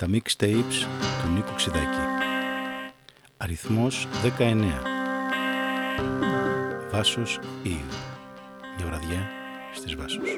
τα mixtapes του Νίκου Ξιδάκη. Αριθμός 19. Βάσος Eve. Μια βραδιά στις Βάσος.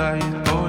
sky. Oh.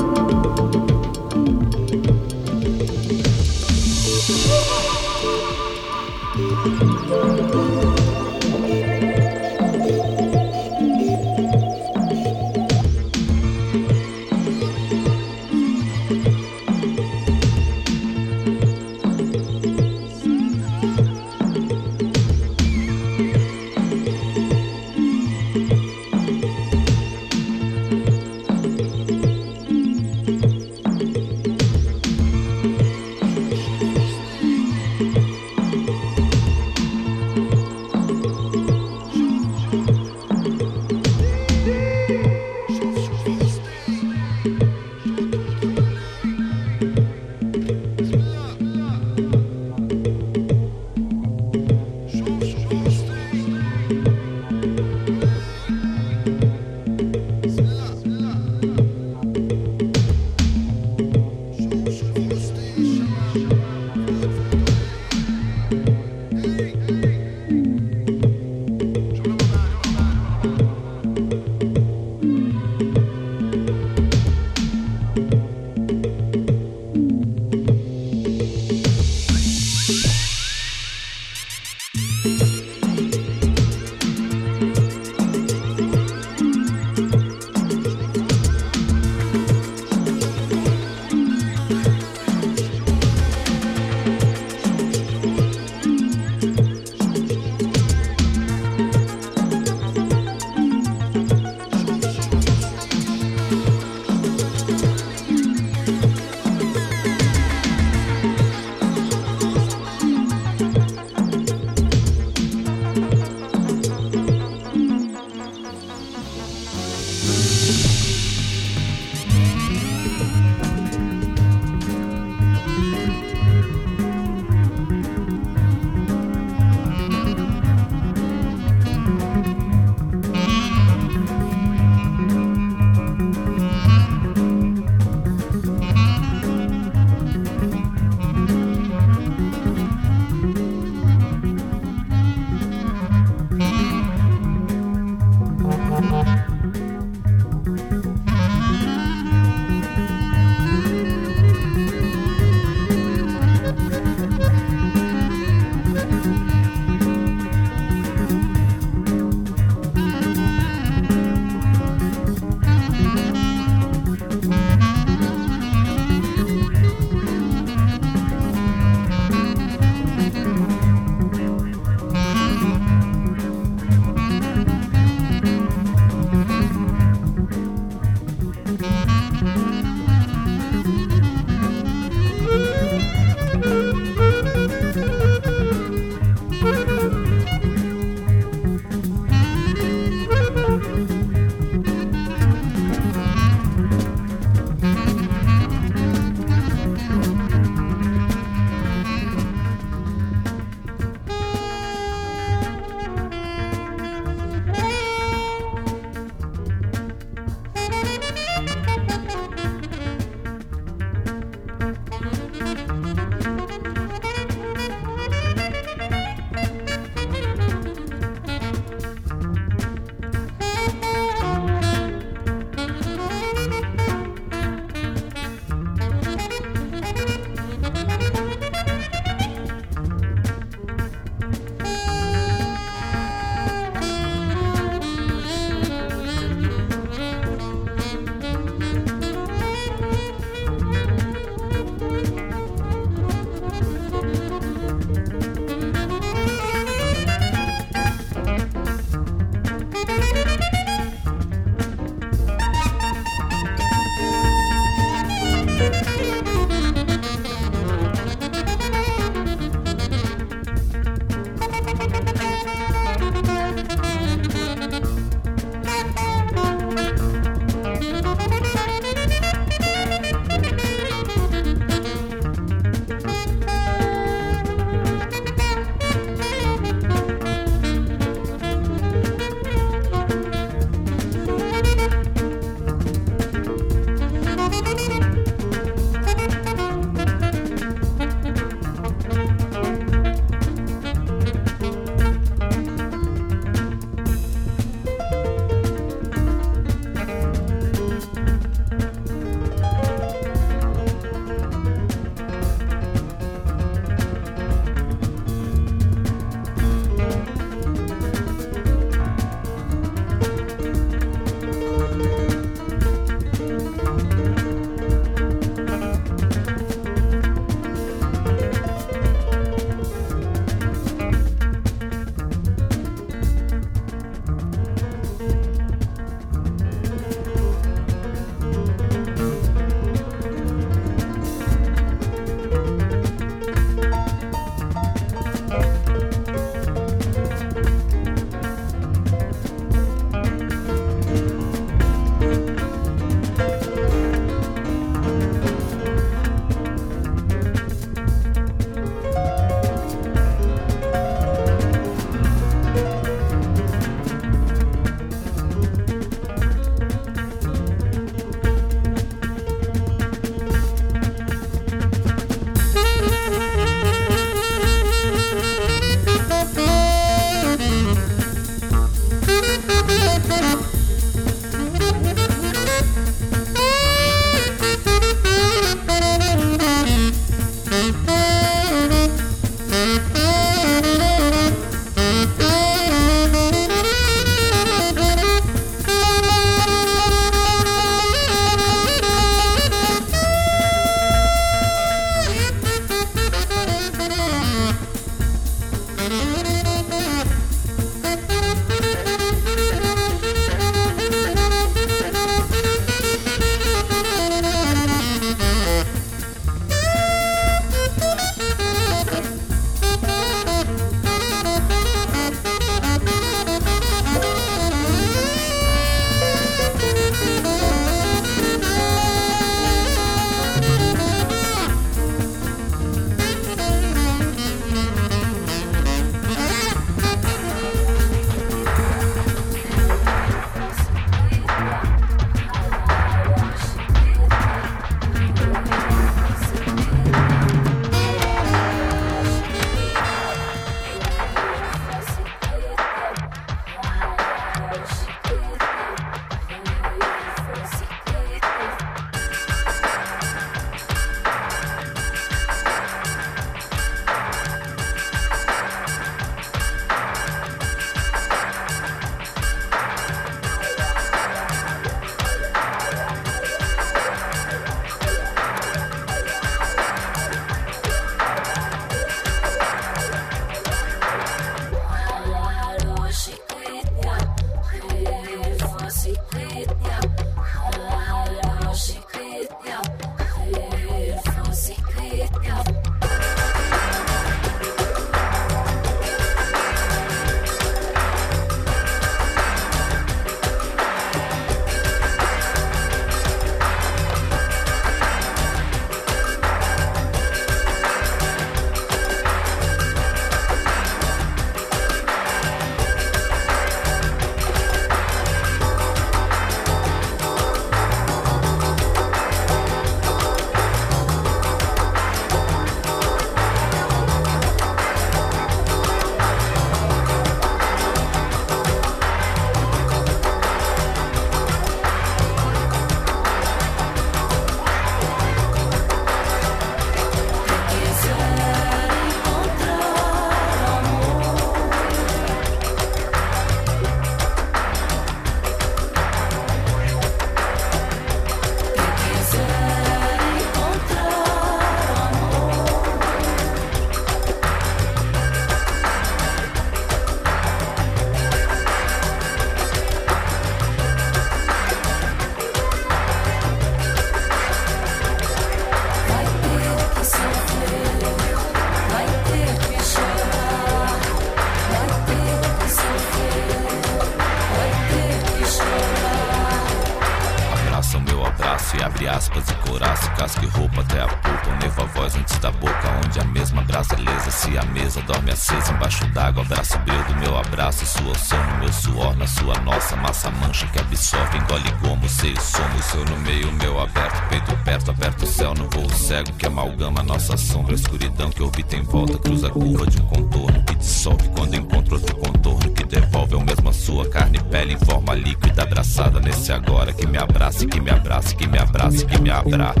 Se a mesa dorme acesa embaixo d'água, abraço breu do meu abraço, sua oceano, meu suor na sua nossa massa mancha que absorve, engole gomo, seio somos, seu no meio, meu aberto, peito perto, aperto o céu no voo cego que amalgama nossa sombra, a escuridão que orbita em volta, cruza a curva de um contorno que dissolve quando encontra outro contorno que devolve ao mesmo a sua carne e pele em forma líquida, abraçada nesse agora que me abraça, que me abraça, que me abraça, que me abraça.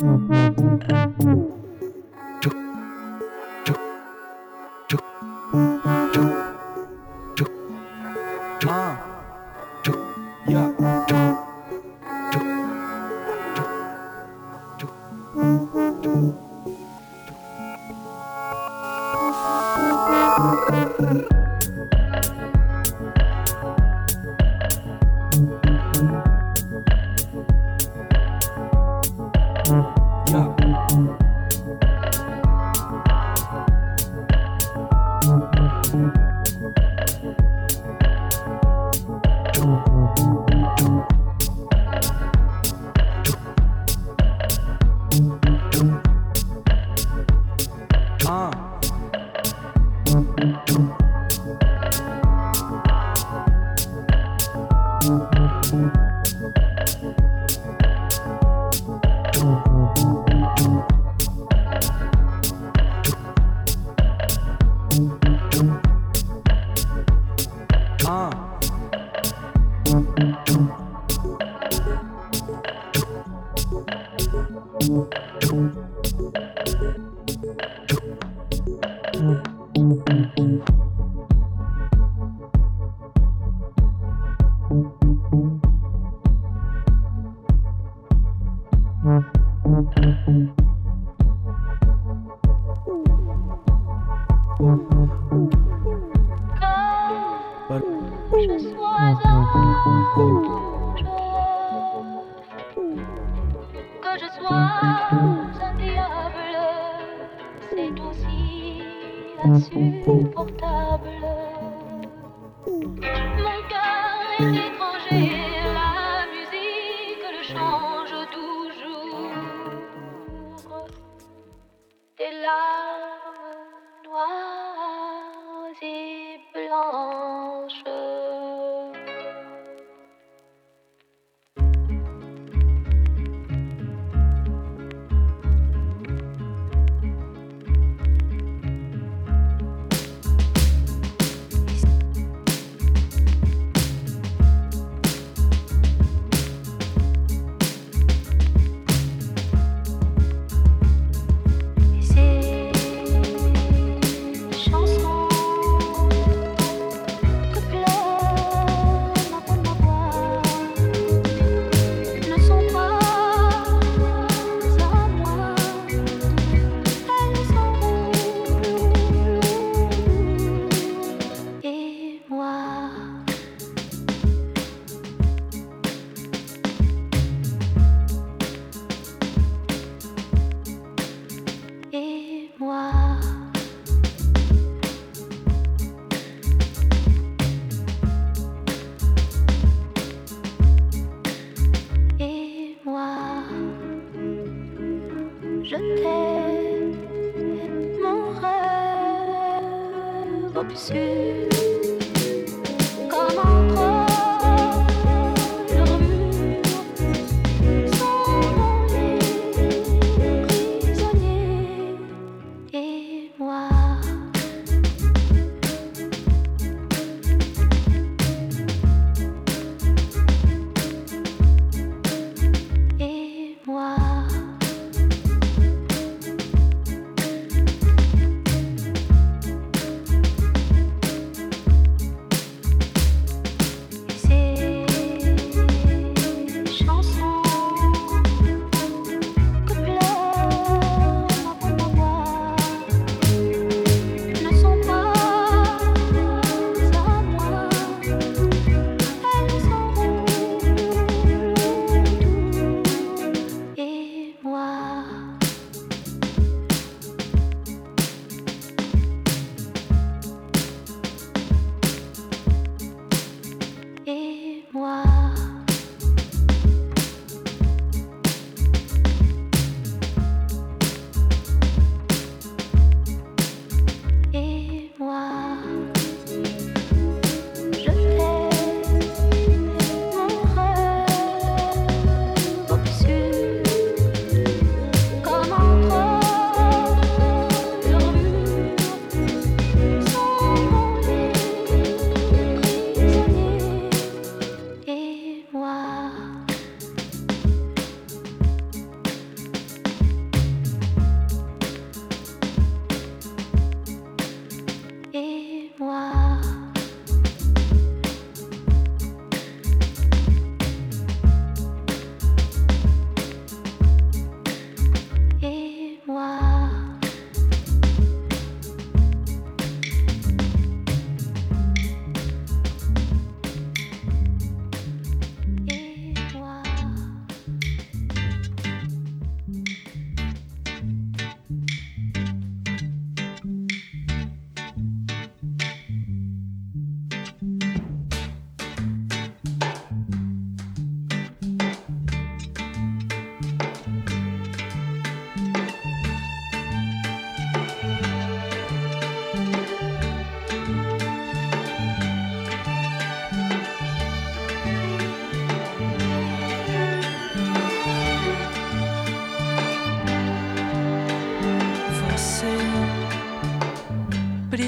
Mm-hmm.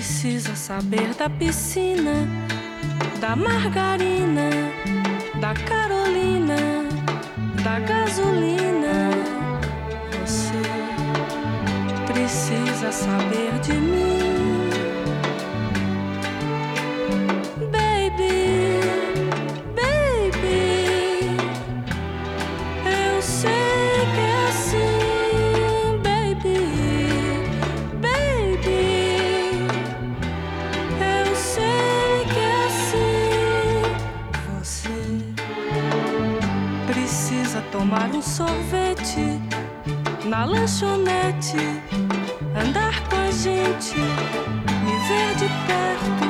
precisa saber da piscina, da margarina, da Carolina, da gasolina. Você precisa saber de mim. tomar um sorvete na lanchonete, andar com a gente, me ver de perto.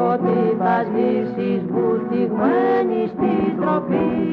ότι θα ζήσεις βουτυγμένη στην τροπή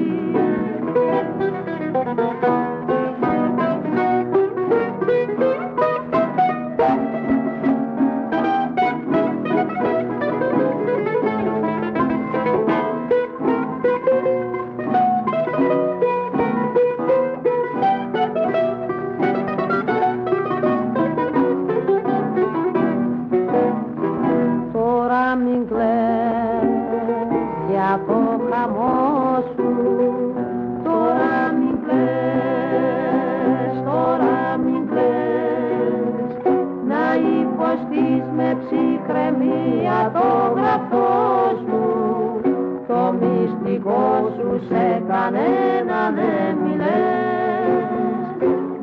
βλέπεις με ψυχραιμία το γραπτό σου, το μυστικό σου σε κανένα δεν μιλές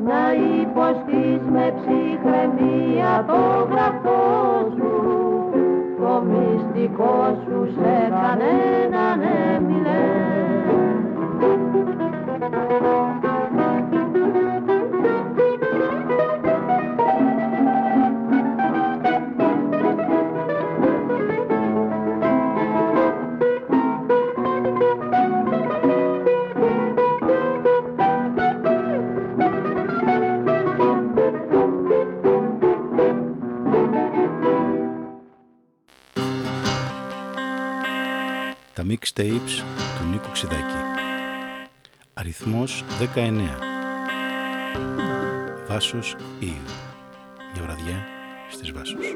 να υποστείς με ψυχραιμία το γραφτό σου το μυστικό σου σε κανένα δεν μιλές mixtapes του Νίκου Ξιδάκη. Αριθμός 19. Βάσος Ιου. Μια βραδιά στις Βάσος.